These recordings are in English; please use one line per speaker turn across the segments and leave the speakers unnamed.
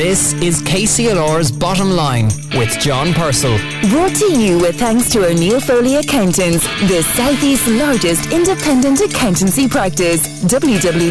This is KCLR's Bottom Line with John Purcell.
Brought to you with thanks to O'Neill Foley Accountants, the Southeast's largest independent accountancy practice. www.onf.ie.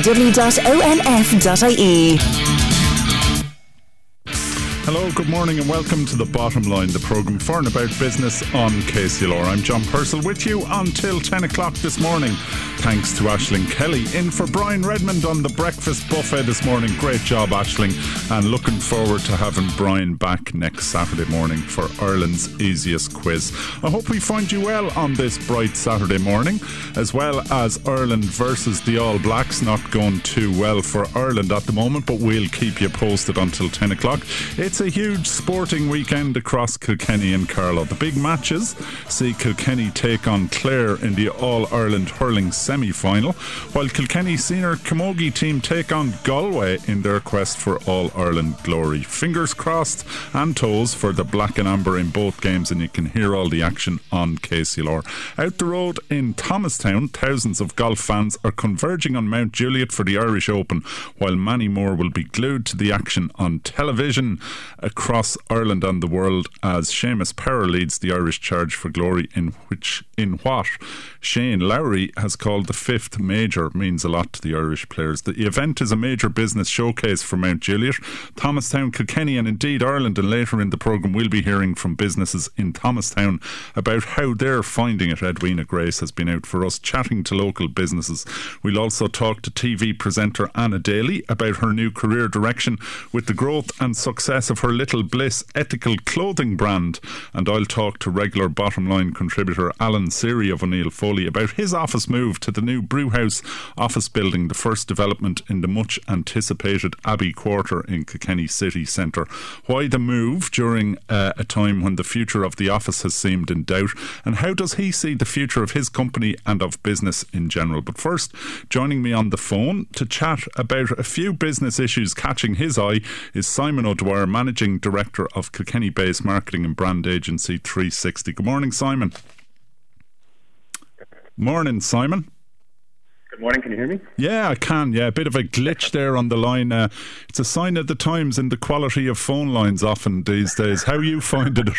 Hello, good morning, and welcome to The Bottom Line, the programme for and about business on KCLR. I'm John Purcell with you until 10 o'clock this morning. Thanks to Ashling Kelly. In for Brian Redmond on the breakfast buffet this morning. Great job, Ashling, and looking forward to having Brian back next Saturday morning for Ireland's easiest quiz. I hope we find you well on this bright Saturday morning, as well as Ireland versus the All Blacks. Not going too well for Ireland at the moment, but we'll keep you posted until 10 o'clock. It's a huge sporting weekend across Kilkenny and Carlow. The big matches see Kilkenny take on Clare in the All Ireland hurling semi final, while Kilkenny senior camogie team take on Galway in their quest for All Ireland glory. Fingers crossed and toes for the black and amber in both games, and you can hear all the action on KCLR. Out the road in Thomastown, thousands of golf fans are converging on Mount Juliet for the Irish Open, while many more will be glued to the action on television across Ireland and the world as Seamus Power leads the Irish Charge for Glory in which in what Shane Lowry has called the fifth major means a lot to the Irish players. The event is a major business showcase for Mount Juliet, Thomastown, Kilkenny and indeed Ireland and later in the programme we'll be hearing from businesses in Thomastown about how they're finding it. Edwina Grace has been out for us chatting to local businesses. We'll also talk to TV presenter Anna Daly about her new career direction with the growth and success of her Little Bliss ethical clothing brand. And I'll talk to regular bottom line contributor Alan Serry of O'Neill Foley about his office move to the new Brewhouse office building, the first development in the much anticipated Abbey Quarter in Kilkenny City Centre. Why the move during uh, a time when the future of the office has seemed in doubt, and how does he see the future of his company and of business in general? But first, joining me on the phone to chat about a few business issues catching his eye is Simon O'Dwyer, Managing Director of Kilkenny based marketing and brand agency 360. Good morning, Simon. Morning, Simon.
Good morning. Can you hear me?
Yeah, I can. Yeah, a bit of a glitch there on the line. Uh, it's a sign of the times and the quality of phone lines often these days. How are you finding it?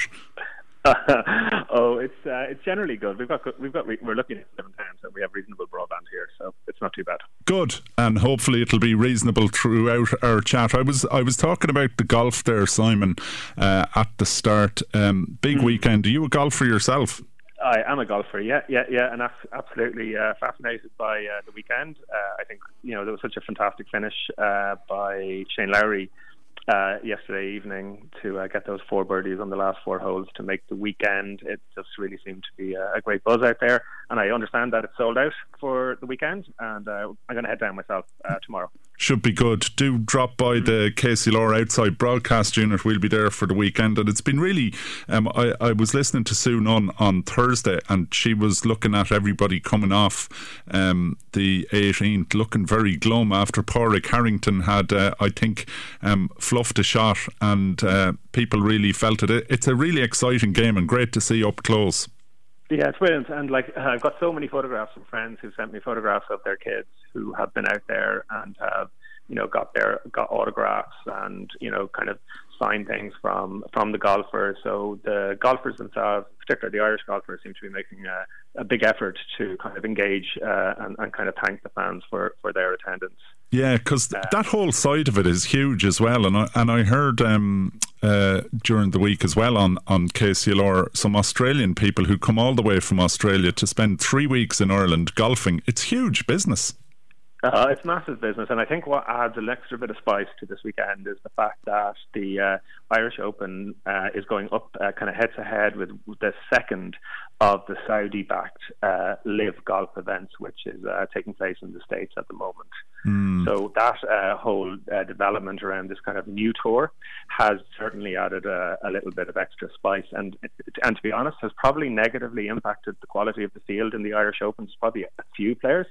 oh, it's uh, it's generally good. We've got we've got we're looking at seven times, and we have reasonable broadband here, so it's not too bad.
Good, and hopefully it'll be reasonable throughout our chat. I was I was talking about the golf there, Simon, uh, at the start. Um, big mm. weekend. Are you a golfer yourself?
I am a golfer, yeah, yeah, yeah, and absolutely uh, fascinated by uh, the weekend. Uh, I think you know there was such a fantastic finish uh, by Shane Lowry uh, yesterday evening to uh, get those four birdies on the last four holes to make the weekend. It just really seemed to be a, a great buzz out there, and I understand that it's sold out for the weekend, and uh, I'm going to head down myself uh, tomorrow.
Should be good. Do drop by the KCLR outside broadcast unit. We'll be there for the weekend, and it's been really. Um, I, I was listening to Sue Nunn on Thursday, and she was looking at everybody coming off um, the 18th, looking very glum after Padraig Harrington had, uh, I think, um, fluffed a shot, and uh, people really felt it. It's a really exciting game and great to see up close.
Yeah, it's brilliant, and like I've got so many photographs from friends who sent me photographs of their kids who have been out there and have, you know, got their got autographs and you know, kind of signed things from from the golfers. So the golfers themselves, particularly the Irish golfers, seem to be making a, a big effort to kind of engage uh, and, and kind of thank the fans for for their attendance.
Yeah, because th- that whole side of it is huge as well, and I, and I heard um, uh, during the week as well on on KCLR some Australian people who come all the way from Australia to spend three weeks in Ireland golfing. It's huge business.
Uh, it's massive business, and I think what adds an extra bit of spice to this weekend is the fact that the uh, Irish Open uh, is going up uh, kind of head to head with the second of the Saudi-backed uh, LIV Golf events, which is uh, taking place in the states at the moment. Mm. So that whole development around this kind of new tour has certainly added a, a, little bit of extra spice, and and to be honest, has probably negatively impacted the quality of the field in the Irish Open. Probably a few players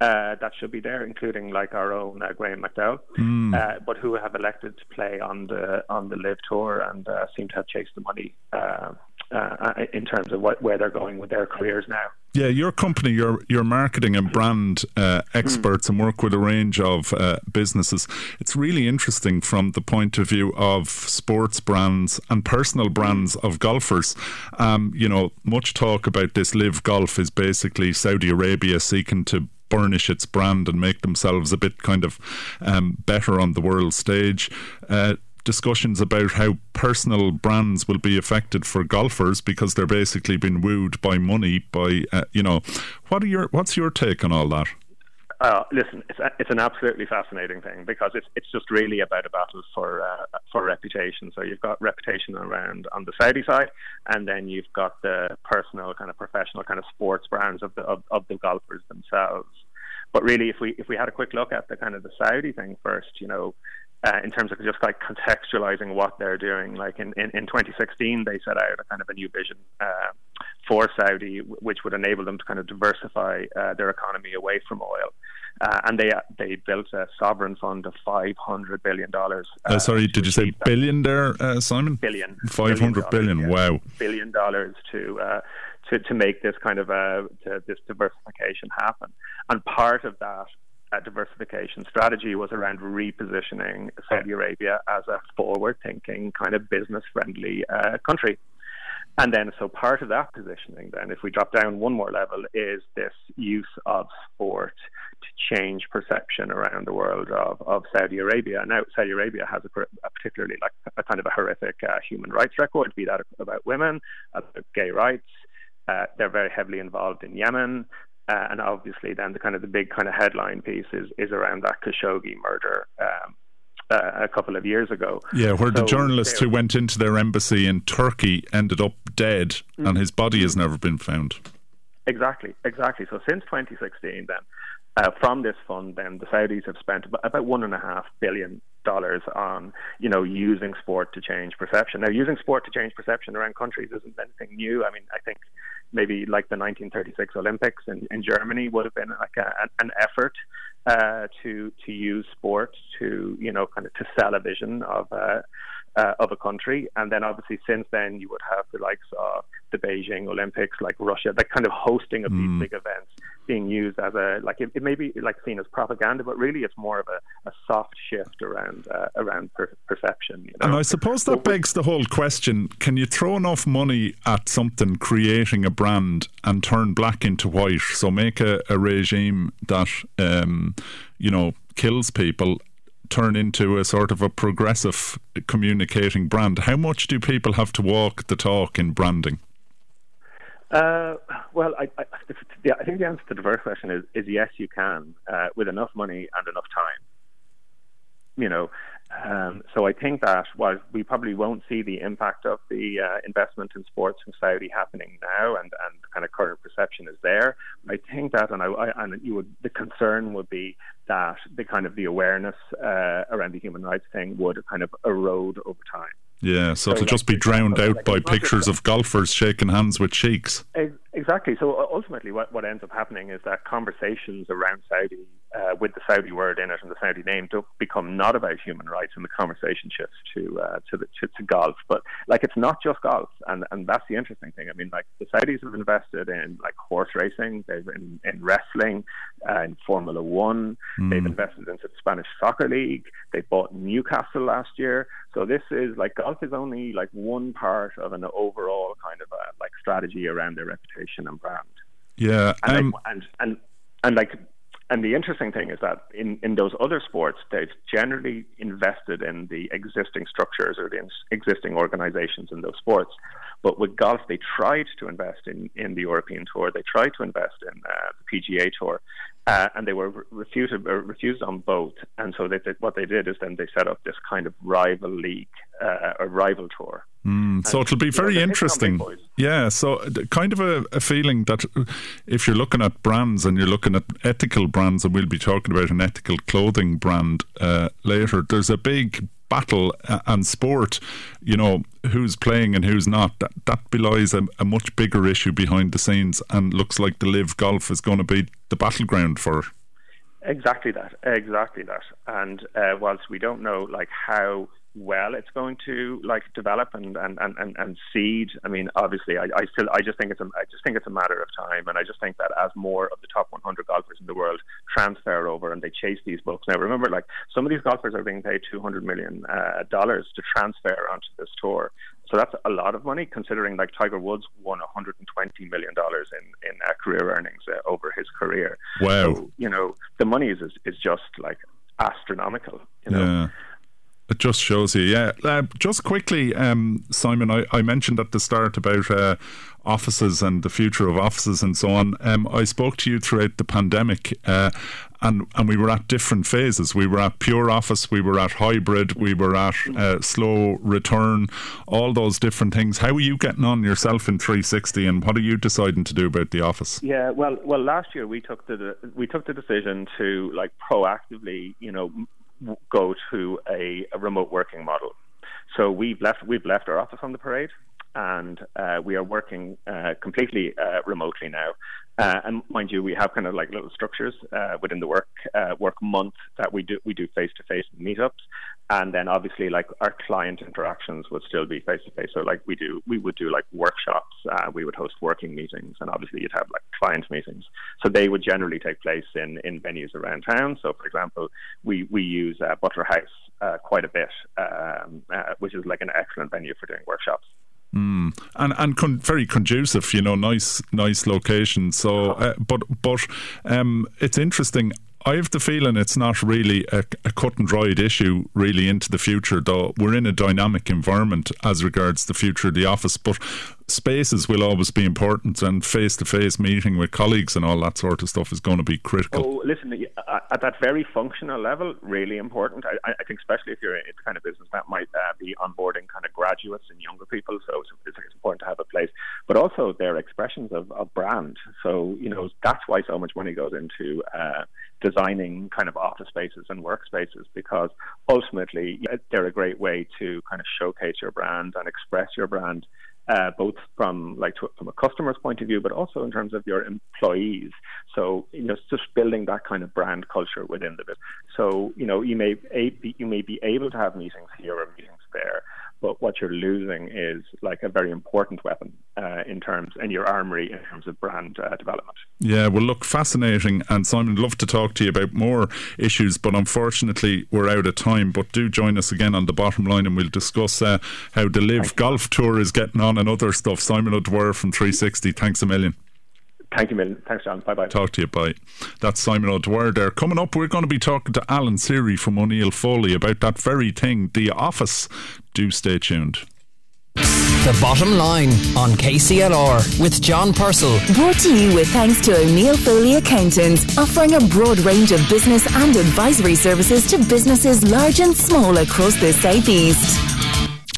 uh, that should be there, including like our own uh, Graham McDowell, mm. uh, but who have elected to play on the on the LIV tour and uh, seem to have chased the money uh, uh, in terms of what, where they're going with their careers now.
Yeah, your company, your your marketing and brand uh, experts, mm. and work with a range of uh, businesses. It's really interesting from the point of view of sports brands and personal brands of golfers. Um, you know, much talk about this LIV Golf is basically Saudi Arabia seeking to burnish its brand and make themselves a bit kind of um, better on the world stage. Uh, discussions about how personal brands will be affected for golfers because they're basically been wooed by money by uh, you know what are your what's your take on all that
uh, listen, it's, a, it's an absolutely fascinating thing because it's it's just really about a battle for uh, for reputation. So you've got reputation around on the Saudi side, and then you've got the personal kind of professional kind of sports brands of the of, of the golfers themselves. But really, if we if we had a quick look at the kind of the Saudi thing first, you know, uh, in terms of just like contextualizing what they're doing. Like in, in, in 2016, they set out a kind of a new vision uh, for Saudi, which would enable them to kind of diversify uh, their economy away from oil. Uh, and they they built a sovereign fund of 500 billion dollars.
Uh, sorry, did you say billion there, uh, Simon?
Billion.
500 billion. billion
yeah.
wow.
Billion dollars to to, to make this kind of a, to this diversification happen. And part of that uh, diversification strategy was around repositioning Saudi Arabia as a forward thinking, kind of business friendly uh, country. And then, so part of that positioning, then, if we drop down one more level, is this use of sport to change perception around the world of, of Saudi Arabia. Now, Saudi Arabia has a, a particularly like a kind of a horrific uh, human rights record, be that about women, about gay rights. Uh, they're very heavily involved in Yemen. Uh, and obviously, then the kind of the big kind of headline piece is is around that Khashoggi murder. Um, uh, a couple of years ago.
Yeah, where so the journalist who went into their embassy in Turkey ended up dead, mm-hmm. and his body has never been found.
Exactly, exactly. So since 2016, then uh, from this fund, then the Saudis have spent about one and a half billion dollars on, you know, using sport to change perception. Now, using sport to change perception around countries isn't anything new. I mean, I think maybe like the 1936 Olympics in, in Germany would have been like a, an effort uh, to to use sport to, you know, kind of to sell a vision of. Uh, uh, of a country. And then obviously since then you would have the likes of the Beijing Olympics, like Russia, that kind of hosting of mm. these big events being used as a like it, it, may be like seen as propaganda, but really it's more of a, a soft shift around uh, around per- perception. You know?
And I suppose that begs the whole question: Can you throw enough money at something creating a brand and turn black into white? So make a, a regime that um, you know kills people turn into a sort of a progressive communicating brand. How much do people have to walk the talk in branding?
Uh, well, I, I, I, think the answer to the first question is, is yes, you can, uh, with enough money and enough time. You know, um, so I think that while we probably won't see the impact of the uh, investment in sports from Saudi happening now, and, and kind of current perception is there, I think that, and I, I and you would, the concern would be that the kind of the awareness uh, around the human rights thing would kind of erode over time.
Yeah, so, it'll just be drowned out like, by pictures of golfers shaking hands with sheiks.
Exactly. So ultimately, what, what ends up happening is that conversations around Saudi, uh, with the Saudi word in it and the Saudi name, don't become not about human rights, and the conversation shifts to uh, to, the, to, to golf. But like, it's not just golf, and and that's the interesting thing. I mean, like the Saudis have invested in like horse racing, they've in, in wrestling, uh, in Formula One, mm. they've invested into the Spanish Soccer League, they bought Newcastle last year. So this is like golf is only like one part of an overall kind of a, like strategy around their reputation and brand.
Yeah,
and, um, and and and like and the interesting thing is that in, in those other sports, they've generally invested in the existing structures or the existing organizations in those sports. But with golf, they tried to invest in, in the European Tour, they tried to invest in uh, the PGA Tour, uh, and they were refused, uh, refused on both. And so they, they, what they did is then they set up this kind of rival league, uh, a rival tour.
Mm, so it'll be very interesting. Yeah, so kind of a, a, feeling that if you're looking at brands and you're looking at ethical brands, and we'll be talking about an ethical clothing brand uh, later, there's a big battle and sport, you know, who's playing and who's not, that, that belies a, a, much bigger issue behind the scenes and looks like the LIV Golf is going to be the battleground for it.
Exactly that, exactly that. And uh, whilst we don't know like how well it's going to like develop and and, and, and seed. I mean, obviously, I, I still I just think it's a I just think it's a matter of time, and I just think that as more of the top 100 golfers in the world transfer over and they chase these books. Now, remember, like some of these golfers are being paid 200 million uh, dollars to transfer onto this tour. So that's a lot of money, considering like Tiger Woods won 120 million dollars in in uh, career earnings uh, over his career.
Wow!
So, you know, the money is is just like astronomical. You know.
Yeah. It just shows you, yeah. Uh, just quickly, um, Simon, I, I, mentioned at the start about uh, offices and the future of offices and so on. Um, I spoke to you throughout the pandemic, uh, and and we were at different phases. We were at pure office, we were at hybrid, we were at uh, slow return, all those different things. How are you getting on yourself in 360, and what are you deciding to do about the office?
Yeah, well, well, last year we took the we took the decision to like proactively, you know go to a, a remote working model. So we've left we've left our office on the parade and uh, we are working uh, completely uh, remotely now. Uh, and mind you, we have kind of like little structures uh, within the work uh, work month that we do we do face to face meetups, and then obviously like our client interactions would still be face to face. So like we do we would do like workshops, we would host working meetings, and obviously you'd have like client meetings. So they would generally take place in in venues around town. So for example, we we use Butler House quite a bit, um, which is like an excellent venue for doing workshops.
Mm. And and con- very conducive, you know, nice nice location. So, uh, but but um, it's interesting. I have the feeling it's not really a, a, cut and dried issue really into the future, though we're in a dynamic environment as regards the future of the office. But spaces will always be important, and face to face meeting with colleagues and all that sort of stuff is going to be critical.
Oh, listen, at that very functional level, really important. I, I think, especially if you're in the kind of business that might uh, be onboarding kind of graduates and younger people, so it's, it's, important to have a place. But also, they're expressions of, of brand. So, you know, that's why so much money goes into. Uh, designing kind of office spaces and workspaces because ultimately they're a great way to kind of showcase your brand and express your brand uh, both from like to, from a customer's point of view, but also in terms of your employees. So you know, just building that kind of brand culture within the business. So you know, you may you may be able to have meetings here or meetings there, but what you're losing is like a very important weapon uh, in terms in your armory in terms of brand uh, development.
Yeah, well, look, fascinating, and Simon, love to talk to you about more issues, but unfortunately we're out of time. But do join us again on the bottom line, and we'll discuss uh, how the LIV Golf Tour is getting on and other stuff. Simon O'Dwyer from 360. Thanks a million.
Thank you, Milton. Thanks, John. Bye bye.
Talk to you. Bye. That's Simon O'Dwyer there. Coming up, we're going to be talking to Alan Serry from O'Neill Foley about that very thing, The Office. Do stay tuned.
The bottom line on KCLR with John Purcell.
Brought to you with thanks to O'Neill Foley Accountants, offering a broad range of business and advisory services to businesses large and small across the southeast.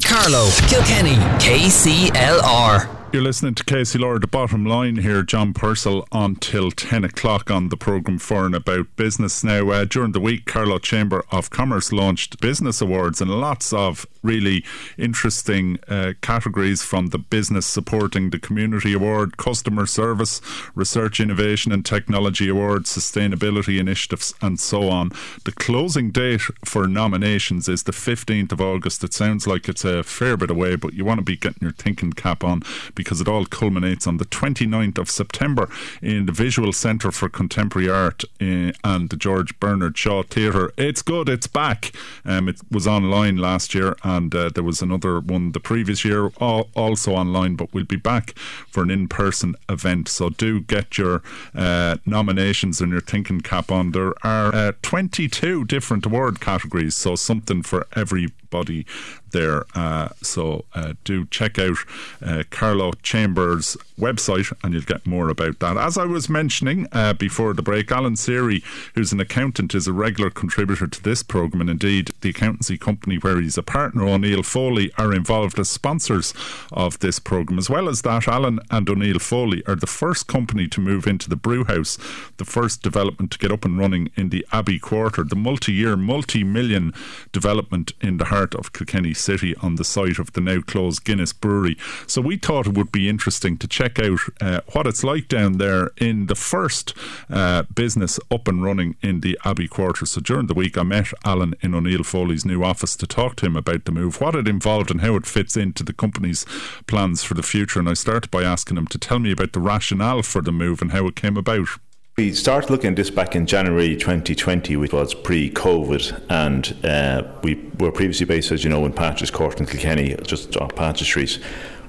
Carlow, Kilkenny, KCLR.
You're listening to KCLR, the bottom line here, John Purcell, until 10 o'clock on the programme for and about business. Now, uh, during the week, Carlow Chamber of Commerce launched business awards and lots of really interesting uh, categories from the Business Supporting the Community Award, Customer Service, Research Innovation and Technology Award, Sustainability Initiatives, and so on. The closing date for nominations is the 15th of August. It sounds like it's a fair bit away, but you want to be getting your thinking cap on because it all culminates on the 29th of September in the Visual Centre for Contemporary Art uh, and the George Bernard Shaw Theatre. It's good, it's back. Um, it was online last year and uh, there was another one the previous year, all, also online, but we'll be back for an in person event. So do get your uh, nominations and your thinking cap on. There are uh, 22 different award categories, so something for everybody there. Uh, so uh, do check out uh, Carlow Chambers' website and you'll get more about that. As I was mentioning uh, before the break, Alan Serry, who's an accountant, is a regular contributor to this programme and indeed the accountancy company where he's a partner, O'Neill Foley, are involved as sponsors of this programme. As well as that, Alan and O'Neill Foley are the first company to move into the Brewhouse, the first development to get up and running in the Abbey Quarter, the multi year, multi million development in the heart of Kilkenny City on the site of the now closed Guinness Brewery. So we thought it would be interesting to check out uh, what it's like down there in the first uh, business up and running in the Abbey Quarter. So during the week, I met Alan in O'Neill Foley's new office to talk to him about the move, what it involved, and how it fits into the company's plans for the future. And I started by asking him to tell me about the rationale for the move and how it came about.
We started looking at this back in January 2020, which was pre-COVID, and uh, we were previously based, as you know, in Patrick's Court in Kilkenny, just off Patrick's Street,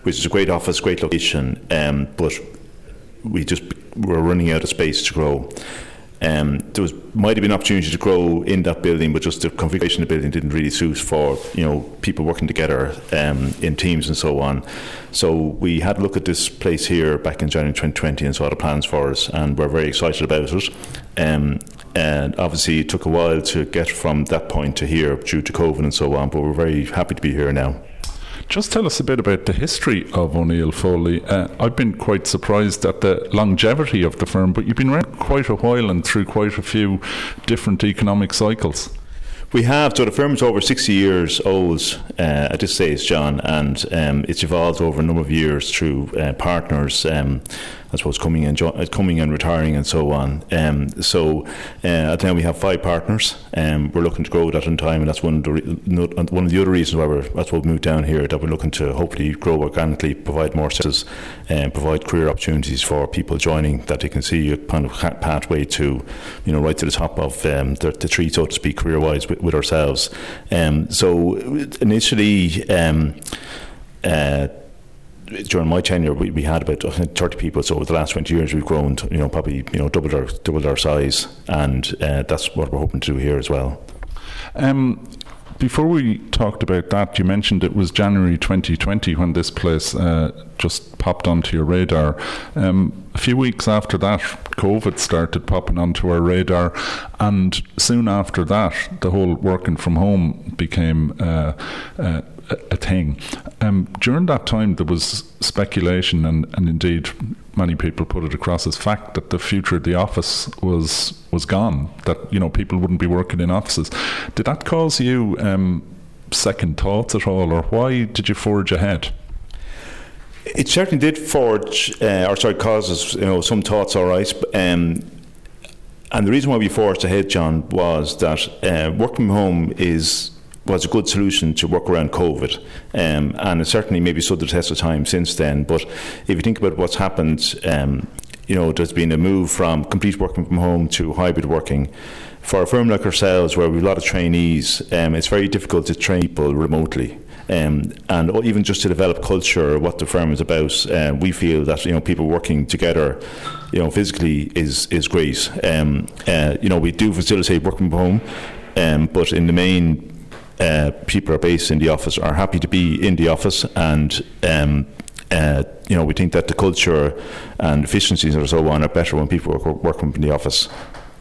which is a great office, great location, um, but we just were running out of space to grow. Um, there was might have been opportunity to grow in that building, but just the configuration of the building didn't really suit for you know people working together um, in teams and so on. So we had a look at this place here back in January 2020 and saw the plans for us, and we're very excited about it. Um, and obviously, it took a while to get from that point to here due to COVID and so on, but we're very happy to be here now.
Just tell us a bit about the history of O'Neill Foley. Uh, I've been quite surprised at the longevity of the firm, but you've been around quite a while and through quite a few different economic cycles.
We have. So the firm is over 60 years old uh, at this stage, John, and um, it's evolved over a number of years through uh, partners. Um, I suppose coming and jo- coming and retiring and so on. Um, so uh, now we have five partners. Um, we're looking to grow that in time, and that's one of the re- one of the other reasons why we're that's why we moved down here. That we're looking to hopefully grow organically, provide more services, and provide career opportunities for people joining that they can see a kind of pathway to, you know, right to the top of um, the, the, tree, so to speak, career wise with, with, ourselves. Um, so initially. Um, uh, during my tenure, we, we had about 30 people. So over the last 20 years, we've grown, to, you know, probably you know doubled our doubled our size, and uh, that's what we're hoping to do here as well.
Um, before we talked about that, you mentioned it was January 2020 when this place uh, just popped onto your radar. Um, a few weeks after that, COVID started popping onto our radar, and soon after that, the whole working from home became uh, uh, a, thing. Um, during that time, there was speculation, and, and indeed many people put it across as fact that the future of the office was was gone. That you know people wouldn't be working in offices. Did that cause you um, second thoughts at all, or why did you forge ahead?
It certainly did forge, uh, or sorry, causes you know some thoughts. All right, um, and the reason why we forged ahead, John, was that uh, working from home is was a good solution to work around COVID. Um, and it certainly maybe stood the test of time since then. But if you think about what's happened, um, you know, there's been a move from complete working from home to hybrid working. For a firm like ourselves, where we have a lot of trainees, um, it's very difficult to train people remotely. Um, and even just to develop culture, what the firm is about, uh, we feel that you know people working together, you know, physically is is great. Um, uh, you know, we do facilitate working from home, um, but in the main, uh, people are based in the office are happy to be in the office and um, uh, you know we think that the culture and efficiencies and so on are better when people are working in the office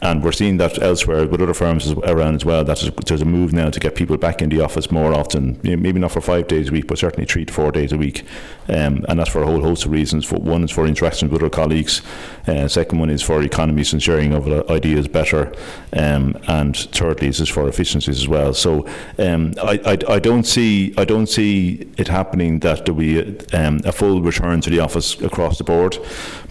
and we're seeing that elsewhere with other firms around as well. That there's a move now to get people back in the office more often. maybe not for five days a week, but certainly three to four days a week. Um, and that's for a whole host of reasons. For, one is for interactions with our colleagues. Uh, second one is for economies and sharing of ideas better. Um, and thirdly is for efficiencies as well. So um, I, I, I, don't see I don't see it happening that there will be um, a full return to the office across the board.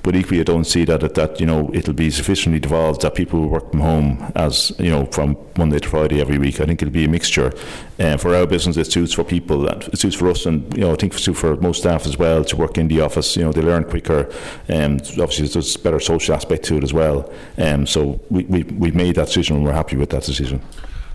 But equally, I don't see that that you know it'll be sufficiently devolved that people will work from home as you know from Monday to Friday every week. I think it'll be a mixture. Uh, for our business, it suits for people, it suits for us, and you know I think it suits for most staff as well to work in the office. You know they learn quicker, and um, obviously there's a better social aspect to it as well. Um, so we we we made that decision, and we're happy with that decision.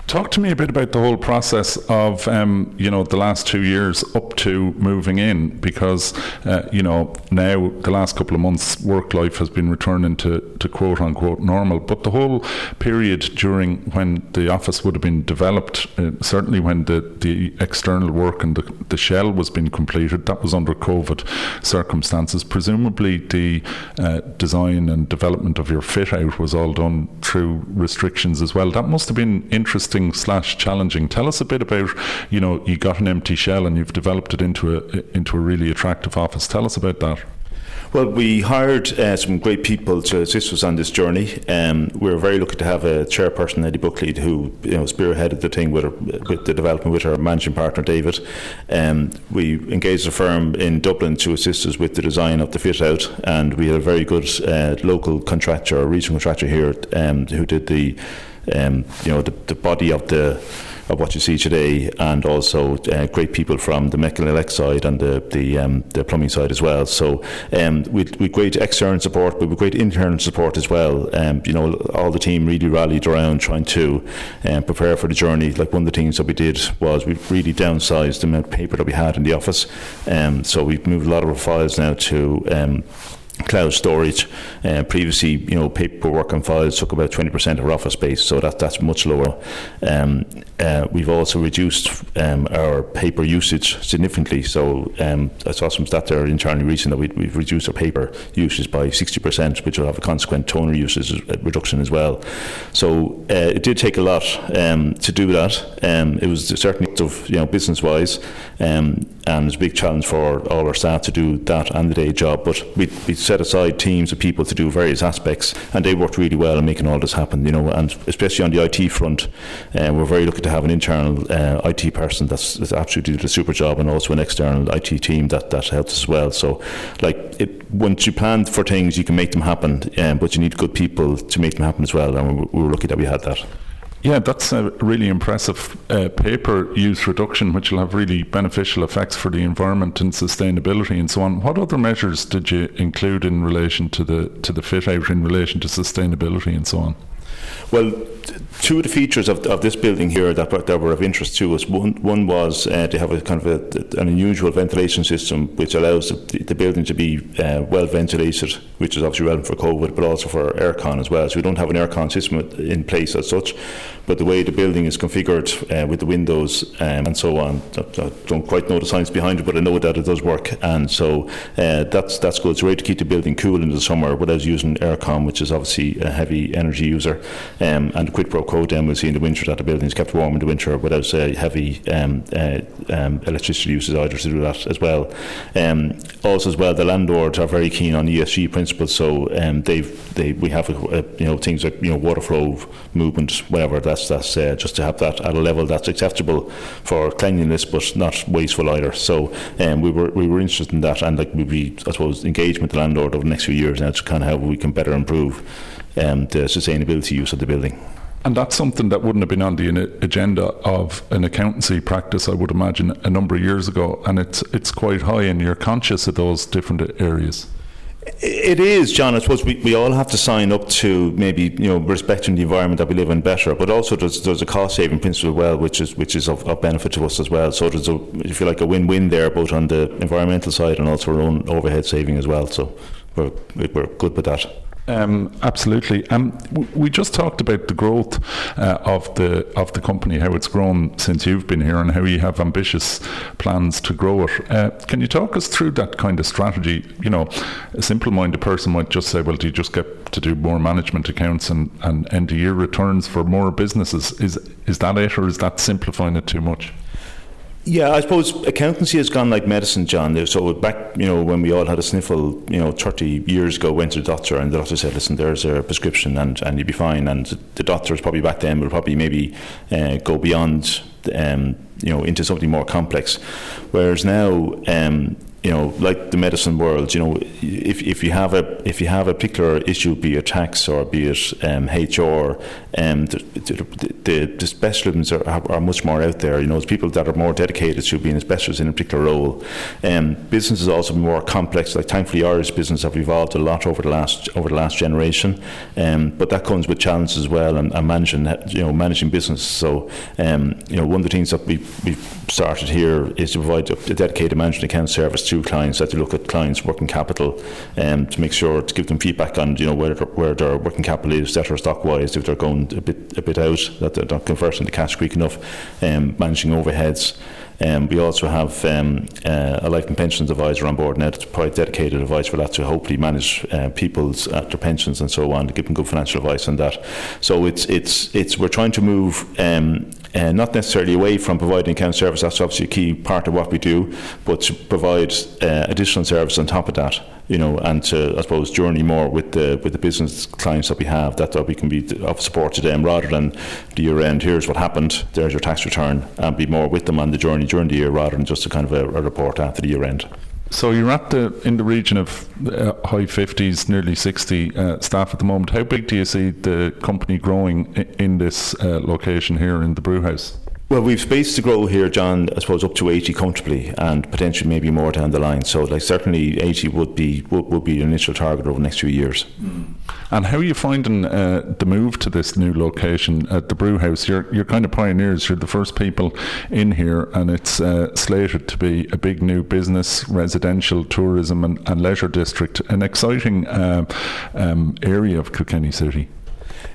Talk to me a bit about the whole process of, um, you know, the last two years up to moving in, because, uh, you know, now the last couple of months, work life has been returning to, to quote unquote normal. But the whole period during when the office would have been developed, uh, certainly when the, the external work and the, the shell was being completed, that was under COVID circumstances. Presumably, the uh, design and development of your fit out was all done through restrictions as well. That must have been interesting interesting slash challenging. Tell us a bit about, you know, you got an empty shell and you've developed it into a into a really attractive office. Tell us about that.
Well, we hired uh, some great people to assist us on this journey. Um, we were very lucky to have a chairperson, Eddie Buckley, who you know spearheaded the thing with, with the development with our managing partner David. Um, we engaged a firm in Dublin to assist us with the design of the fit out, and we had a very good uh, local contractor, a regional contractor here, um, who did the um, you know the, the body of the of what you see today, and also uh, great people from the mechanical side and the the, um, the plumbing side as well. So um, with, with great external support, but with great internal support as well. Um, you know, all the team really rallied around trying to um, prepare for the journey. Like one of the things that we did was we really downsized the amount of paper that we had in the office. Um, so we've moved a lot of our files now to um, cloud storage. Uh, previously, you know, paperwork and files took about 20% of our office space, so that, that's much lower. Um, uh, we've also reduced um, our paper usage significantly. So um, I saw some stat there internally recently that we, have reduced our paper usage by 60%, which will have a consequent toner usage reduction as well. So uh, it did take a lot um, to do that. Um, it was certainly of you know business wise, um, and it's a big challenge for all our staff to do that and the day job. But we, we set aside teams of people to do various aspects, and they worked really well in making all this happen. You know, and especially on the IT front, uh, we're very lucky to have an internal uh, IT person that's, that's, absolutely did a super job, and also an external IT team that that helps as well. So, like, it, once you plan for things, you can make them happen, um, but you need good people to make them happen as well, and we, we were lucky that we had that.
Yeah, that's a really impressive uh, paper use reduction, which will have really beneficial effects for the environment and sustainability and so on. What other measures did you include in relation to the to the fit out in relation to sustainability and so on?
Well, two of the features of, of this building here that, that were of interest to us, one, one was uh, to have a kind of a, an unusual ventilation system which allows the, the building to be uh, well ventilated, which is obviously relevant for COVID, but also for aircon as well. So we don't have an aircon system in place as such, but the way the building is configured uh, with the windows um, and so on, I don't quite know the science behind it, but I know that it does work, and so uh, that's that's good. It's a way to keep the building cool in the summer without using aircon, which is obviously a heavy energy user, um, and the quid pro quo then we'll see in the winter that the building is kept warm in the winter without uh, heavy um, uh, um, electricity uses either to do that as well. Um, also as well, the landlords are very keen on ESG principles, so um, they've they we have a, a, you know things like you know water flow, movement, whatever. That's that's uh, just to have that at a level that's acceptable for cleanliness, but not wasteful either. So um, we were we were interested in that, and like we be I suppose engaged with the landlord over the next few years now to kind of how we can better improve um, the sustainability use of the building.
And that's something that wouldn't have been on the agenda of an accountancy practice, I would imagine, a number of years ago. And it's it's quite high, and you're conscious of those different areas.
It is, John. I suppose we, we all have to sign up to maybe you know respecting the environment that we live in better, but also there's, there's a cost saving principle as well, which is which is of, of, benefit to us as well. So there's a if you like a win win there, both on the environmental side and also our own overhead saving as well. So we're we're good with that.
Um, absolutely. Um, we just talked about the growth uh, of the of the company, how it's grown since you've been here, and how you have ambitious plans to grow it. Uh, can you talk us through that kind of strategy? You know, a simple-minded person might just say, "Well, do you just get to do more management accounts and, and end-of-year returns for more businesses?" Is is that it, or is that simplifying it too much?
Yeah, I suppose accountancy has gone like medicine, John. So back, you know, when we all had a sniffle, you know, 30 years ago, went to the doctor and the doctor said, listen, there's a prescription and, and you'll be fine. And the doctors probably back then will probably maybe uh, go beyond, um, you know, into something more complex. Whereas now, um, you know, like the medicine world, you know, if, if you have a if you have a particular issue, be it tax or be it um, HR, um, the, the, the specialisms are, are much more out there. You know, it's people that are more dedicated to being a specialist in a particular role. Um, business is also more complex. Like thankfully, Irish business have evolved a lot over the last over the last generation, um, but that comes with challenges as well and, and managing you know managing business. So um, you know, one of the things that we we started here is to provide a dedicated management account service to clients that to look at clients' working capital um, to make sure to give them feedback on you know where where their working capital is, etc. Stock wise, if they're going a bit a bit out, that they're not converting the cash quick enough, um, managing overheads. Um, we also have um, uh, a life and pensions advisor on board now to provide dedicated advice for that to hopefully manage uh, people's uh, their pensions and so on to give them good financial advice on that. So it's it's it's we're trying to move um, uh, not necessarily away from providing account service. That's obviously a key part of what we do, but to provide uh, additional service on top of that. You know, and to I suppose journey more with the with the business clients that we have. That, that we can be of support to them rather than the year end. Here's what happened. There's your tax return, and be more with them on the journey during the year rather than just a kind of a, a report after the year end.
So you're at the in the region of uh, high 50s, nearly 60 uh, staff at the moment. How big do you see the company growing in, in this uh, location here in the brewhouse?
Well, we've space to grow here, John. I suppose up to eighty comfortably, and potentially maybe more down the line. So, like certainly eighty would be would, would be an initial target over the next few years.
Mm. And how are you finding uh, the move to this new location at the brew house? You're you're kind of pioneers. You're the first people in here, and it's uh, slated to be a big new business, residential, tourism, and, and leisure district. An exciting uh, um, area of Kilkenny City.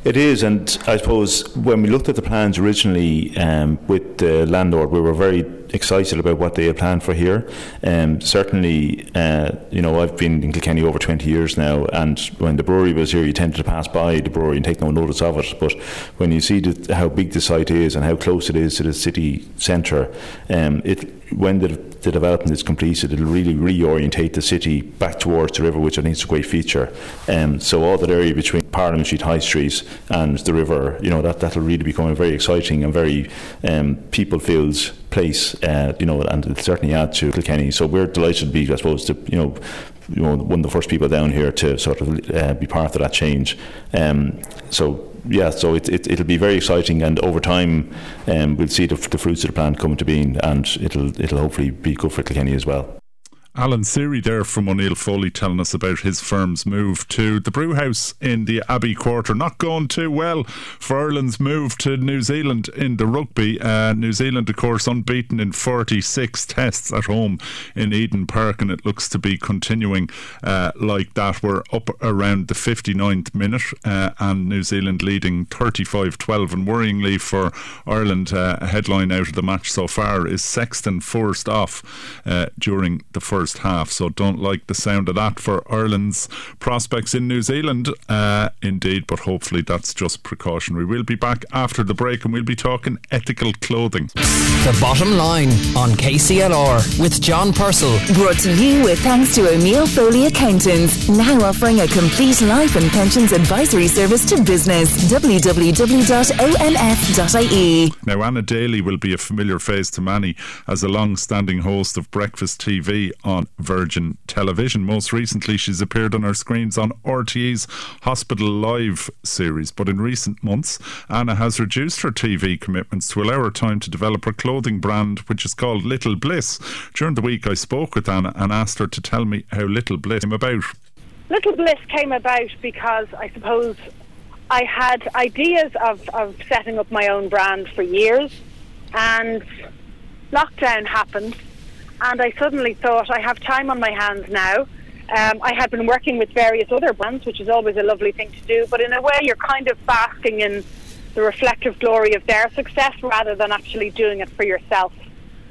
It is, and I suppose when we looked at the plans originally um, with the landlord, we were very excited about what they have planned for here. Um, certainly, uh, you know, I've been in Kilkenny over 20 years now, and when the brewery was here, you tended to pass by the brewery and take no notice of it. But when you see the, how big the site is and how close it is to the city centre, um, it when the, the, development is completed, it'll really reorientate the city back towards the river, which I think is a great feature. Um, so all that area between Parliament Street High Street and the river, you know, that that'll really become a very exciting and very um, people-filled place, uh, you know, and it'll certainly add to Kilkenny. So we're delighted to be, I suppose, to you know you know, one of the first people down here to sort of uh, be part of that change. Um, so yeah, so it, it it'll be very exciting, and over time, um, we'll see the, the fruits of the plant coming to being, and it'll it'll hopefully be good for Kilkenny as well.
Alan Serry there from O'Neill Foley telling us about his firm's move to the brewhouse in the Abbey Quarter. Not going too well for Ireland's move to New Zealand in the rugby. Uh, New Zealand, of course, unbeaten in 46 tests at home in Eden Park, and it looks to be continuing uh, like that. We're up around the 59th minute, uh, and New Zealand leading 35 12. And worryingly for Ireland, uh, a headline out of the match so far is Sexton forced off uh, during the first first half. So don't like the sound of that for Ireland's prospects in New Zealand, uh, indeed. But hopefully that's just precautionary. We'll be back after the break and we'll be talking ethical clothing.
The bottom line on KCLR with John Purcell.
Brought to you with thanks to O'Neill Foley Accountants, now offering a complete life and pensions advisory service to business. www.onf.ie.
Now, Anna Daly will be a familiar face to many as a long standing host of Breakfast TV on Virgin Television. Most recently, she's appeared on our screens on RTE's Hospital Live series. But in recent months, Anna has reduced her TV commitments to allow her time to develop her clothing brand, which is called Little Bliss. During the week, I spoke with Anna and asked her to tell me how Little Bliss came about.
Little Bliss came about because I suppose I had ideas of, of setting up my own brand for years, and lockdown happened and I suddenly thought I have time on my hands now. Um, I had been working with various other brands, which is always a lovely thing to do, but in a way, you're kind of basking in the reflective glory of their success rather than actually doing it for yourself.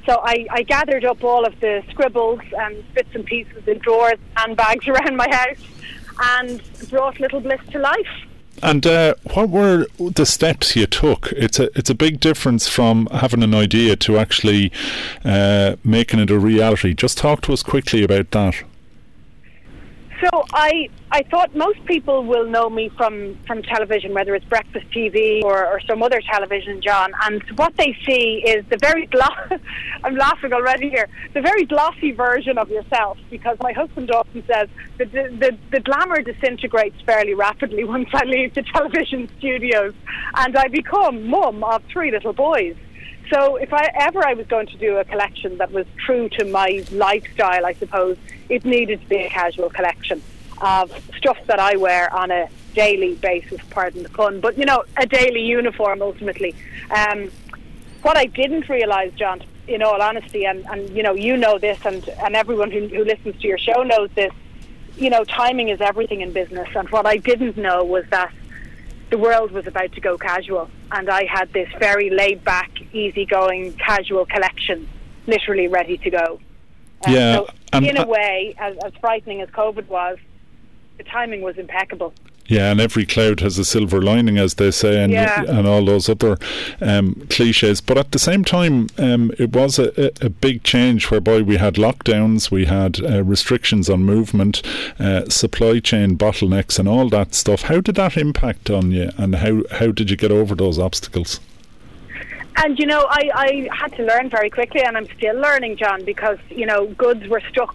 So I, I gathered up all of the scribbles and bits and pieces in drawers and bags around my house and brought Little Bliss to life.
And uh, what were the steps you took? It's a it's a big difference from having an idea to actually uh, making it a reality. Just talk to us quickly about that.
So I I thought most people will know me from from television, whether it's breakfast TV or, or some other television, John. And what they see is the very gloss. I'm laughing already here. The very glossy version of yourself, because my husband often says the, the the glamour disintegrates fairly rapidly once I leave the television studios, and I become mum of three little boys. So if I ever I was going to do a collection that was true to my lifestyle, I suppose it needed to be a casual collection of stuff that I wear on a daily basis. Pardon the pun, but you know, a daily uniform ultimately. Um, what I didn't realise, John, in all honesty, and, and you know, you know this, and and everyone who, who listens to your show knows this. You know, timing is everything in business, and what I didn't know was that the world was about to go casual, and I had this very laid back, easygoing, casual collection, literally ready to go.
Um, yeah,
so in a way, as, as frightening as COVID was, the timing was impeccable.
Yeah, and every cloud has a silver lining, as they say, and
Yeah.
and all those other um, cliches. But at the same time, um, it was a, a, a big change whereby we had lockdowns, we had uh, restrictions on movement, uh, supply chain bottlenecks, and all that stuff. How did that impact on you, and how how did you get over those obstacles?
And you know, I, I had to learn very quickly, and I'm still learning, John, because you know, goods were stuck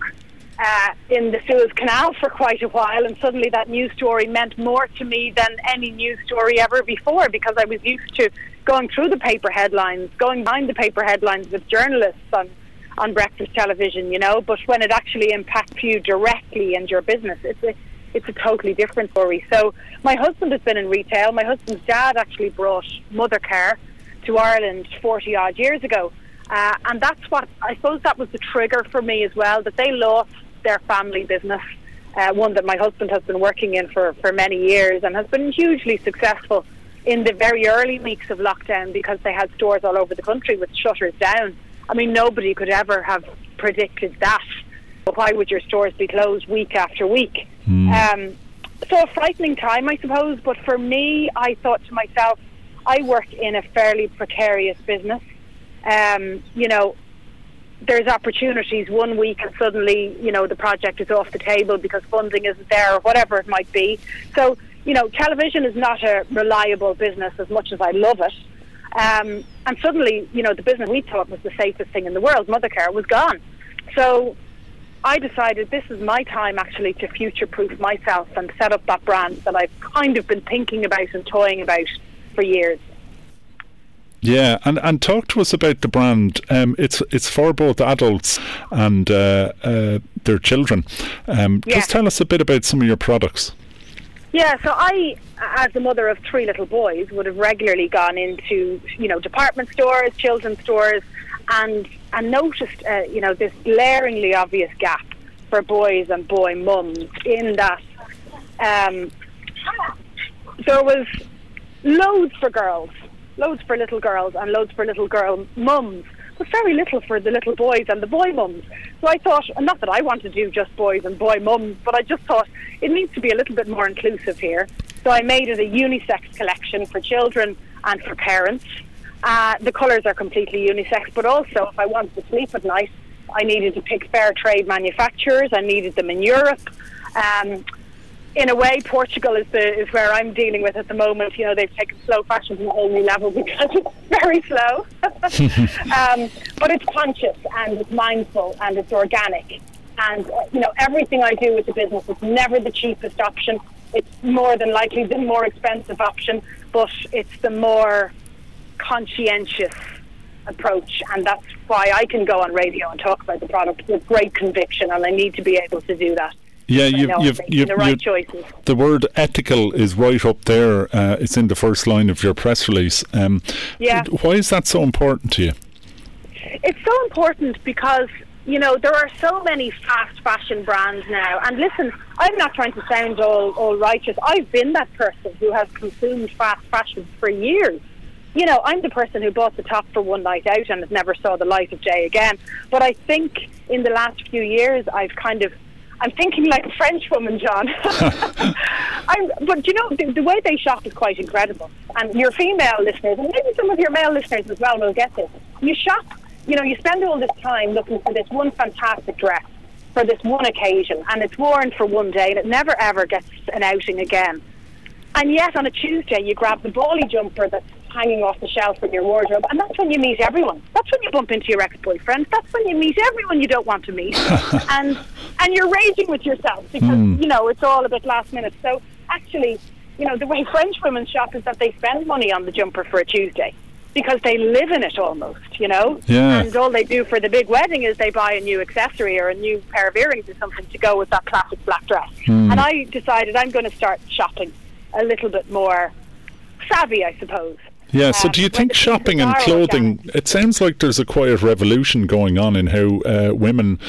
uh, in the Suez Canal for quite a while, and suddenly that news story meant more to me than any news story ever before, because I was used to going through the paper headlines, going behind the paper headlines with journalists on on breakfast television, you know. But when it actually impacts you directly and your business, it's a it's a totally different story. So my husband has been in retail. My husband's dad actually brought Mothercare to Ireland 40 odd years ago. Uh, and that's what I suppose that was the trigger for me as well that they lost their family business, uh, one that my husband has been working in for, for many years and has been hugely successful in the very early weeks of lockdown because they had stores all over the country with shutters down. I mean, nobody could ever have predicted that. But why would your stores be closed week after week? Um, so a frightening time, I suppose. But for me, I thought to myself, I work in a fairly precarious business. Um, you know, there's opportunities one week and suddenly, you know, the project is off the table because funding isn't there or whatever it might be. So, you know, television is not a reliable business as much as I love it. Um, and suddenly, you know, the business we thought was the safest thing in the world, Mothercare, was gone. So I decided this is my time actually to future proof myself and set up that brand that I've kind of been thinking about and toying about for years.
Yeah, and, and talk to us about the brand. Um, it's it's for both adults and uh, uh, their children. Um,
Yeah.
Just tell us a bit about some of your products.
Yeah, so I, as a mother of three little boys, would have regularly gone into, you know, department stores, children's stores, and and noticed, uh, you know, this glaringly obvious gap for boys and boy mums in that um, there was loads for girls, loads for little girls, and loads for little girl mums, but very little for the little boys and the boy mums. So I thought, and not that I want to do just boys and boy mums, but I just thought it needs to be a little bit more inclusive here. So I made it a unisex collection for children and for parents. Uh, the colours are completely unisex, but also if I wanted to sleep at night, I needed to pick fair trade manufacturers. I needed them in Europe. Um, in a way, Portugal is the is where I'm dealing with at the moment. You know, they've taken slow fashion to a whole new level because it's very slow. um, but it's conscious and it's mindful and it's organic. And uh, you know, everything I do with the business is never the cheapest option. It's more than likely the more expensive option, but it's the more conscientious approach, and that's why I can go on radio and talk about the product with great conviction, and I need to be able to do that.
Yeah, you've, you've, you've,
the right choices.
the word ethical is right up there. Uh, it's in the first line of your press release. Um,
Yeah.
Why is that so important to you?
It's so important because you know there are so many fast fashion brands now. And listen, I'm not trying to sound all all righteous. I've been that person who has consumed fast fashion for years. You know, I'm the person who bought the top for one night out and never saw the light of day again. But I think in the last few years, I've kind of I'm thinking like a French woman, John. I'm, but you know, the, the way they shop is quite incredible. And your female listeners, and maybe some of your male listeners as well, will get this. You shop, you know, you spend all this time looking for this one fantastic dress for this one occasion, and it's worn for one day, and it never ever gets an outing again. And yet, on a Tuesday, you grab the bally jumper that's hanging off the shelf in your wardrobe, and that's when you meet everyone. That's when you bump into your ex-boyfriend. That's when you meet everyone you don't want to meet, and and you're raging with yourself because hmm. you know it's all a bit last minute. So actually, you know, the way French women shop is that they spend money on the jumper for a Tuesday because they live in it almost, you know.
Yeah.
And all they do for the big wedding is they buy a new accessory or a new pair of earrings or something to go with that classic black dress. Hmm. And I decided I'm going to start shopping a little bit more savvy, I suppose.
Yeah, so
Uh,
do you
when
think shopping and clothing, it sounds like there's a quiet revolution going on in how uh, women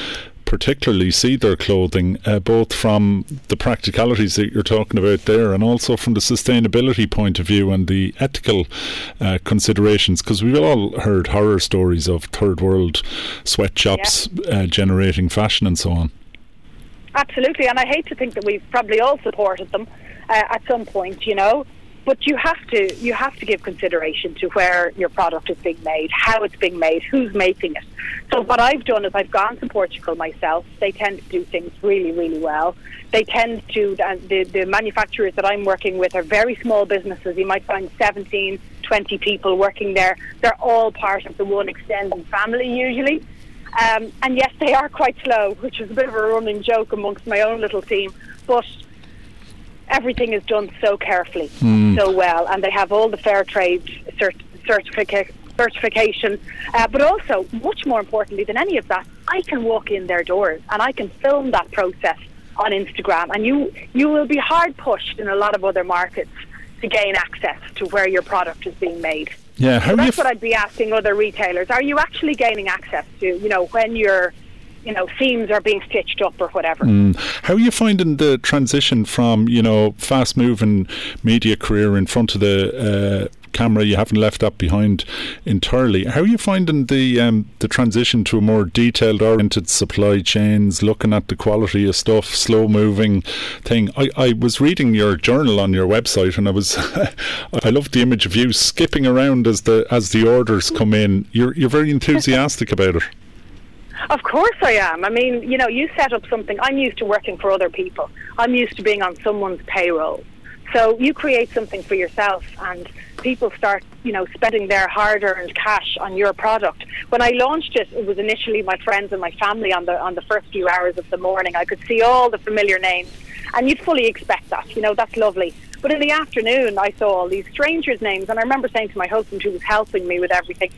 particularly see their clothing, uh, both from the practicalities that you're talking about there and also from the sustainability point of view and the ethical uh, considerations, because we've all heard horror stories of third world sweatshops uh, generating fashion and so on.
absolutely. And I hate to think that we've probably all supported them uh, at some point, you know. But you have to you have to give consideration to where your product is being made, how it's being made, who's making it. So what I've done is I've gone to Portugal myself. They tend to do things really really well. They tend to the the manufacturers that I'm working with are very small businesses. You might find 17, 20 people working there. They're all part of the one extended family usually. Um, and yes, they are quite slow, which is a bit of a running joke amongst my own little team. But everything is done so carefully, mm. so well, and they have all the fair trade cert- certificate certification, uh, but also, much more importantly than any of that, I can walk in their doors and I can film that process on Instagram, and you you will be hard pushed in a lot of other markets to gain access to where your product is being made.
Yeah,
so that's what I'd be asking other retailers. Are you actually gaining access to, you know, when you're you know, seams are being stitched up or whatever.
Mm. How are you finding the transition from, you know, fast moving media career in front of the uh, camera? You haven't left that behind entirely. How are you finding the um, the transition to a more detailed oriented supply chains, looking at the quality of stuff, slow moving thing? I, I was reading your journal on your website and I was I loved the image of you skipping around as the as the orders come in. You're you're very enthusiastic about it.
Of course I am. I mean, you know, you set up something. I'm used to working for other people. I'm used to being on someone's payroll. So you create something for yourself and people start, you know, spending their hard-earned cash on your product. When I launched it, it was initially my friends and my family on the on the first few hours of the morning. I could see all the familiar names and you'd fully expect that. You know, that's lovely. But in the afternoon, I saw all these strangers' names, and I remember saying to my husband, who was helping me with everything,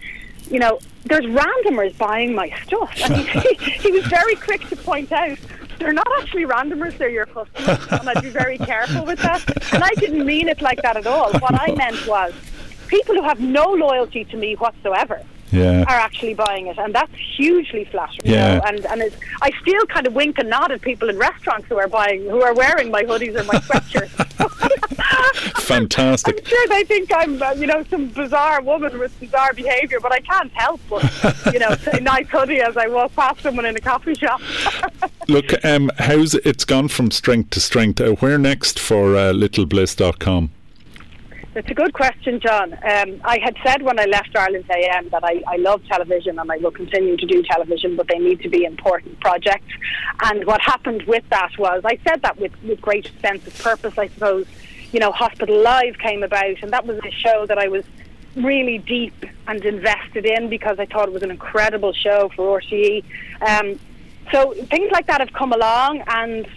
you know, there's randomers buying my stuff. And he, he was very quick to point out they're not actually randomers, they're your customers. And I'd be very careful with that. And I didn't mean it like that at all. What I meant was people who have no loyalty to me whatsoever
yeah.
are actually buying it, and that's hugely flattering. Yeah. You know? And and I still kind of wink and nod at people in restaurants who are buying, who are wearing my hoodies or my sweatshirts.
Fantastic.
I'm sure they think I'm, uh, you know, some bizarre woman with bizarre behaviour, but I can't help but, you know, say nice hoodie as I walk past someone in a coffee shop.
Look, um, how's it, it's gone from strength to strength? Uh, where next for uh, littlebliss.com?
It's a good question, John. Um, I had said when I left Ireland AM that I, I love television and I will continue to do television, but they need to be important projects. And what happened with that was, I said that with, with great sense of purpose, I suppose. You know, Hospital Live came about, and that was a show that I was really deep and invested in because I thought it was an incredible show for RTE. Um, so things like that have come along, and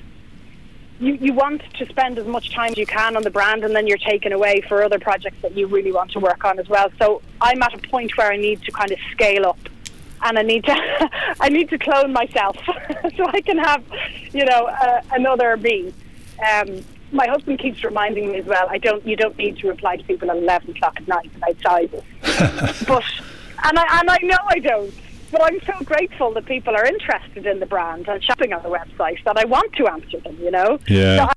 you, you want to spend as much time as you can on the brand and then you're taken away for other projects that you really want to work on as well. So I'm at a point where I need to kind of scale up and I need to I need to clone myself so I can have, you know, uh, another me. Um, my husband keeps reminding me as well. I don't. You don't need to reply to people at eleven o'clock at night about sizes. but and I and I know I don't but I'm so grateful that people are interested in the brand and shopping on the website that I want to answer them, you know?
Yeah. So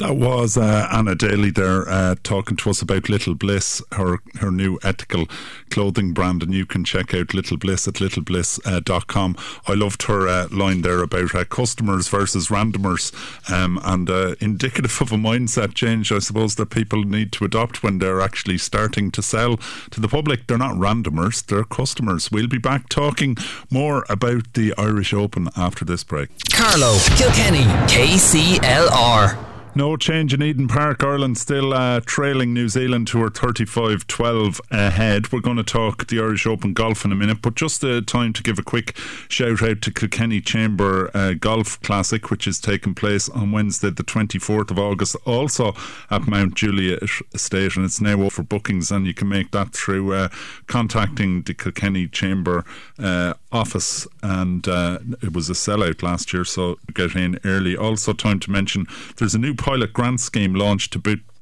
that was uh, Anna Daly there uh, talking to us about Little Bliss, her her new ethical clothing brand, and you can check out Little Bliss at littlebliss.com. Uh, I loved her uh, line there about customers versus randomers, um, and uh, indicative of a mindset change, I suppose, that people need to adopt when they're actually starting to sell to the public. They're not randomers, they're customers. We'll be back talking more about the Irish Open after this break.
Carlow, Kilkenny, KCLR.
No change in Eden Park. Ireland still uh, trailing New Zealand to her 35 12 ahead. We're going to talk the Irish Open golf in a minute, but just uh, time to give a quick shout out to Kilkenny Chamber uh, Golf Classic, which is taking place on Wednesday, the 24th of August, also at Mount Juliet Estate, and it's now up for bookings, and you can make that through uh, contacting the Kilkenny Chamber uh, office. And uh, it was a sellout last year, so get in early. Also, time to mention there's a new pilot grant scheme launched to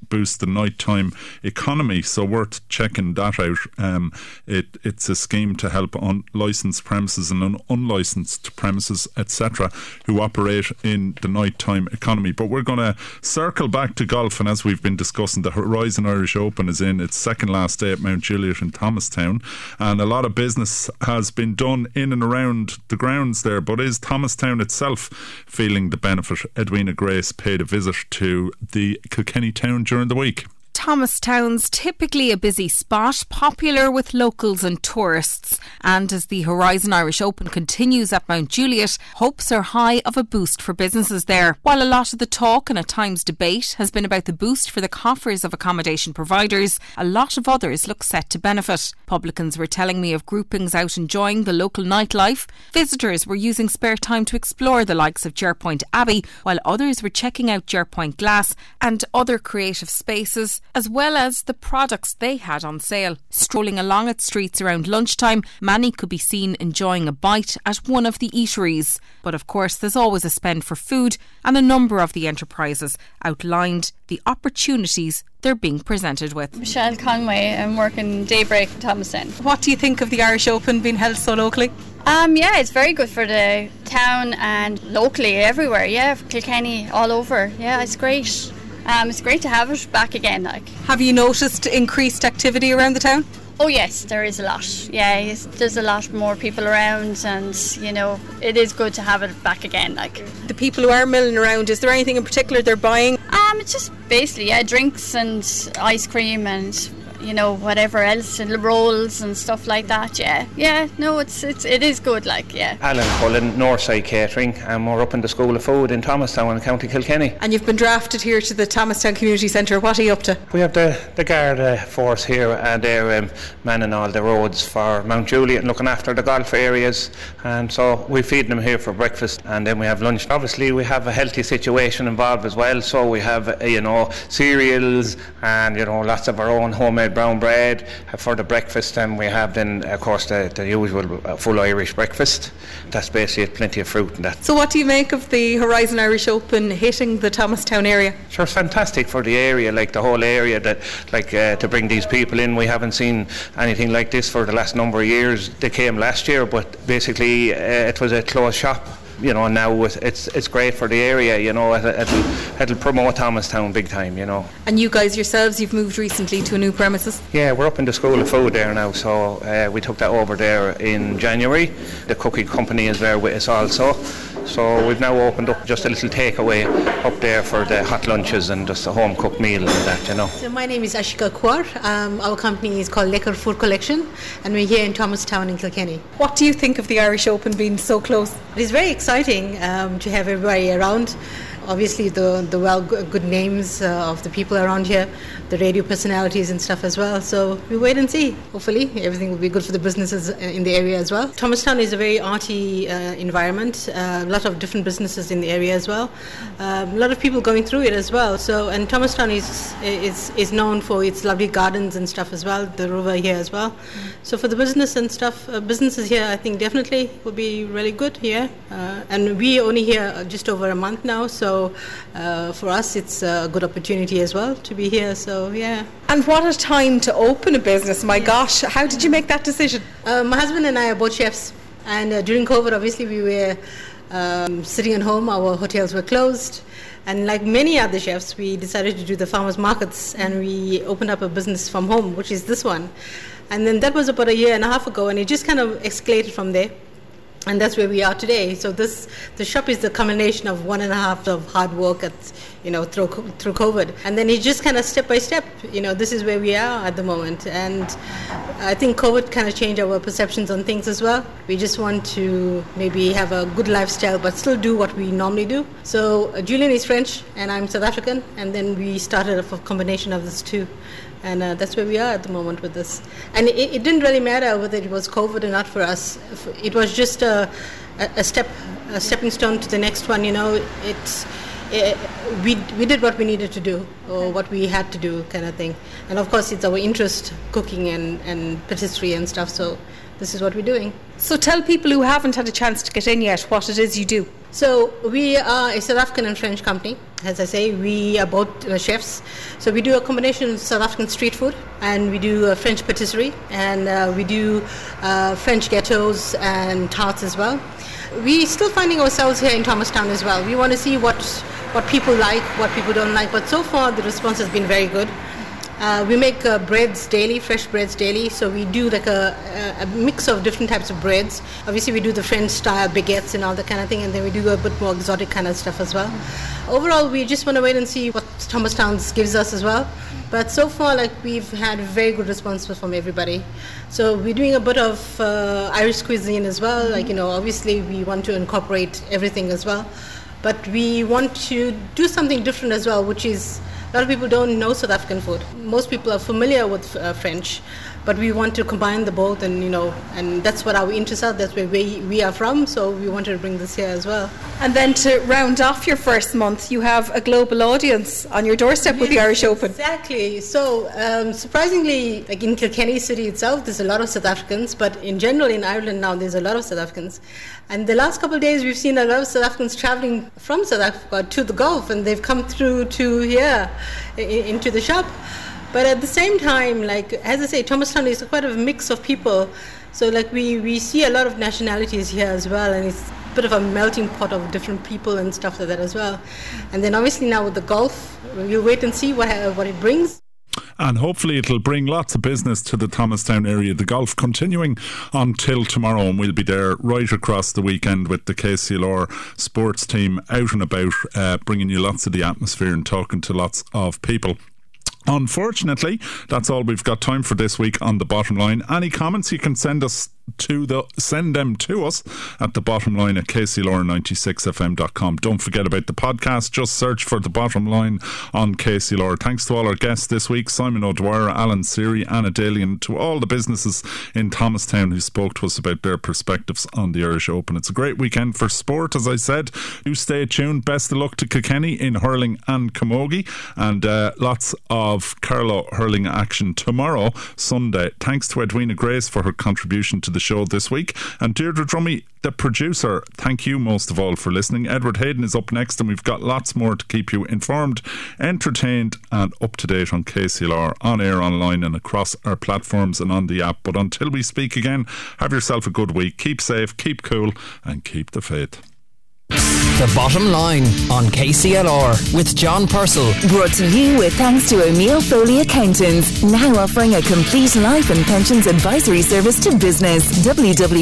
boost the nighttime economy. So worth checking that out. Um, it, it's a scheme to help unlicensed premises and un- unlicensed premises, etc., who operate in the nighttime economy. But we're going to circle back to golf, and as we've been discussing, the Horizon Irish Open is in its second last day at Mount Juliet in Thomastown, and a lot of business has been done in and around the grounds there. But is Thomastown itself feeling the benefit? Edwina Grace paid a visit to the Kilkenny town during the week.
Thomastown's typically a busy spot, popular with locals and tourists. And as the Horizon Irish Open continues at Mount Juliet, hopes are high of a boost for businesses there. While a lot of the talk and at times debate has been about the boost for the coffers of accommodation providers, a lot of others look set to benefit. Publicans were telling me of groupings out enjoying the local nightlife. Visitors were using spare time to explore the likes of Jerpoint Abbey, while others were checking out Jerpoint Glass and other creative spaces as well as the products they had on sale. Strolling along its streets around lunchtime, many could be seen enjoying a bite at one of the eateries. But of course, there's always a spend for food, and a number of the enterprises outlined the opportunities they're being presented with.
Michelle Conway, I'm working Daybreak in Thomastown.
What do you think of the Irish Open being held so locally?
Um, yeah, it's very good for the town and locally everywhere. Yeah, Kilkenny, all over. Yeah, it's great. Um, it's great to have it back again. Like,
have you noticed increased activity around the town?
Oh yes, there is a lot. Yeah, there's a lot more people around, and you know, it is good to have it back again. Like
the people who are milling around, is there anything in particular they're buying?
Um, it's just basically yeah, drinks and ice cream and you know whatever else and rolls and stuff like that yeah. Yeah no it's it's it is good like yeah.
Alan Cullen Northside Catering and we're up in the School of Food in Thomastown in County Kilkenny.
And you've been drafted here to the Thomastown Community Centre. What are you up to?
We have the the Garda force here and they're um, manning all the roads for Mount Juliet and looking after the golf areas. And so we feed them here for breakfast and then we have lunch. Obviously we have a healthy situation involved as well. So we have uh, you know cereals and you know lots of our own homemade brown bread for the breakfast, and we have then, of course, the, the usual uh, full Irish breakfast. That's basically plenty of fruit and that.
So, what do you make of the Horizon Irish Open hitting the Thomastown area?
Sure, it's fantastic for the area, like the whole area, that like uh, to bring these people in. We haven't seen anything like this for the last number of years. They came last year, but basically uh, it was a closed shop you know, now it's it's great for the area. You know, it'll, it'll, it'll promote Thomastown big time. You know.
And you guys yourselves, you've moved recently to a new premises.
Yeah, we're up in the School of Food there now, so uh, we took that over there in January. The cooking company is there with us also. So we've now opened up just a little takeaway up there for the hot lunches and just a home cooked meal and that, you know.
So my name is Ashika Kwar. Um, our company is called Lekker Food Collection and we're here in Thomastown in Kilkenny.
What do you think of the Irish Open being so close?
It is very exciting um, to have everybody around obviously the the well good names uh, of the people around here, the radio personalities and stuff as well. So we wait and see. Hopefully everything will be good for the businesses in the area as well. Thomastown is a very arty uh, environment. Uh, a lot of different businesses in the area as well. Um, a lot of people going through it as well. So and Thomastown is is is known for its lovely gardens and stuff as well. The river here as well. So for the business and stuff, uh, businesses here, I think definitely will be really good here. Uh, and we only here just over a month now, so uh, for us, it's a good opportunity as well to be here. So yeah.
And what a time to open a business! My gosh, how did you make that decision?
Uh, my husband and I are both chefs, and uh, during COVID, obviously, we were um, sitting at home. Our hotels were closed. And like many other chefs, we decided to do the farmers markets and we opened up a business from home, which is this one. And then that was about a year and a half ago, and it just kind of escalated from there. And that's where we are today. So this the shop is the combination of one and a half of hard work at you know through through COVID, and then it just kind of step by step. You know, this is where we are at the moment, and I think COVID kind of changed our perceptions on things as well. We just want to maybe have a good lifestyle, but still do what we normally do. So uh, Julian is French, and I'm South African, and then we started a combination of these two and uh, that's where we are at the moment with this. And it, it, didn't really matter whether it was COVID or not for us. It was just a, a, step, a stepping stone to the next one. You know, it's it, we we did what we needed to do or what we had to do, kind of thing. And of course, it's our interest, cooking and and patisserie and stuff. So this is what we're doing.
So tell people who haven't had a chance to get in yet what it is you do.
So we are a South African and French company. As I say, we are both uh, chefs. So we do a combination of South African street food, and we do a French patisserie, and uh, we do uh, French gâteaux and tarts as well. We're still finding ourselves here in Thomastown as well. We want to see what what people like, what people don't like. But so far, the response has been very good. Uh, we make uh, breads daily, fresh breads daily. So we do like a, a, mix of different types of breads. Obviously, we do the French style baguettes and all that kind of thing, and then we do a bit more exotic kind of stuff as well. Overall, we just want to wait and see what Thomas Thomastown gives us as well. But so far, like we've had very good response from everybody. So we're doing a bit of uh, Irish cuisine as well. Like you know, obviously we want to incorporate everything as well, but we want to do something different as well, which is a lot of people don't know South African food. Most people are familiar with uh, French, but we want to combine the both, and you know, and that's what our interests are. That's where we, we are from, so we wanted to bring this here as well.
And then to round off your first month, you have a global audience on your doorstep yes, with the Irish Open.
Exactly. So um, surprisingly, like in Kilkenny City itself, there's a lot of South Africans, but in general in Ireland now, there's a lot of South Africans. And the last couple of days, we've seen a lot of South Africans traveling from South Africa to the Gulf, and they've come through to here into the shop. But at the same time, like as I say, Thomastown is quite a mix of people. So like we, we see a lot of nationalities here as well, and it's a bit of a melting pot of different people and stuff like that as well. And then obviously now with the Gulf, we'll wait and see what what it brings
and hopefully it'll bring lots of business to the Thomastown area. The Gulf continuing until tomorrow, and we'll be there right across the weekend with the KCLR sports team out and about, uh, bringing you lots of the atmosphere and talking to lots of people. Unfortunately, that's all we've got time for this week on the bottom line. Any comments you can send us to the send them to us at the bottom line at kclr96fm.com. Don't forget about the podcast. Just search for the bottom line on KCLR. Thanks to all our guests this week Simon O'Dwyer, Alan Serry, Anna Daly, and to all the businesses in Thomastown who spoke to us about their perspectives on the Irish Open. It's a great weekend for sport, as I said. Do stay tuned. Best of luck to Kilkenny in hurling and camogie, and uh, lots of Carlow hurling action tomorrow, Sunday. Thanks to Edwina Grace for her contribution to the the show this week. And Deirdre Dromey, the producer, thank you most of all for listening. Edward Hayden is up next, and we've got lots more to keep you informed, entertained, and up to date on KCLR, on air, online, and across our platforms and on the app. But until we speak again, have yourself a good week. Keep safe, keep cool, and keep the faith.
The Bottom Line on KCLR with John Purcell.
Brought to you with thanks to O'Neill Foley Accountants, now offering a complete life and pensions advisory service to business. www.onf.ie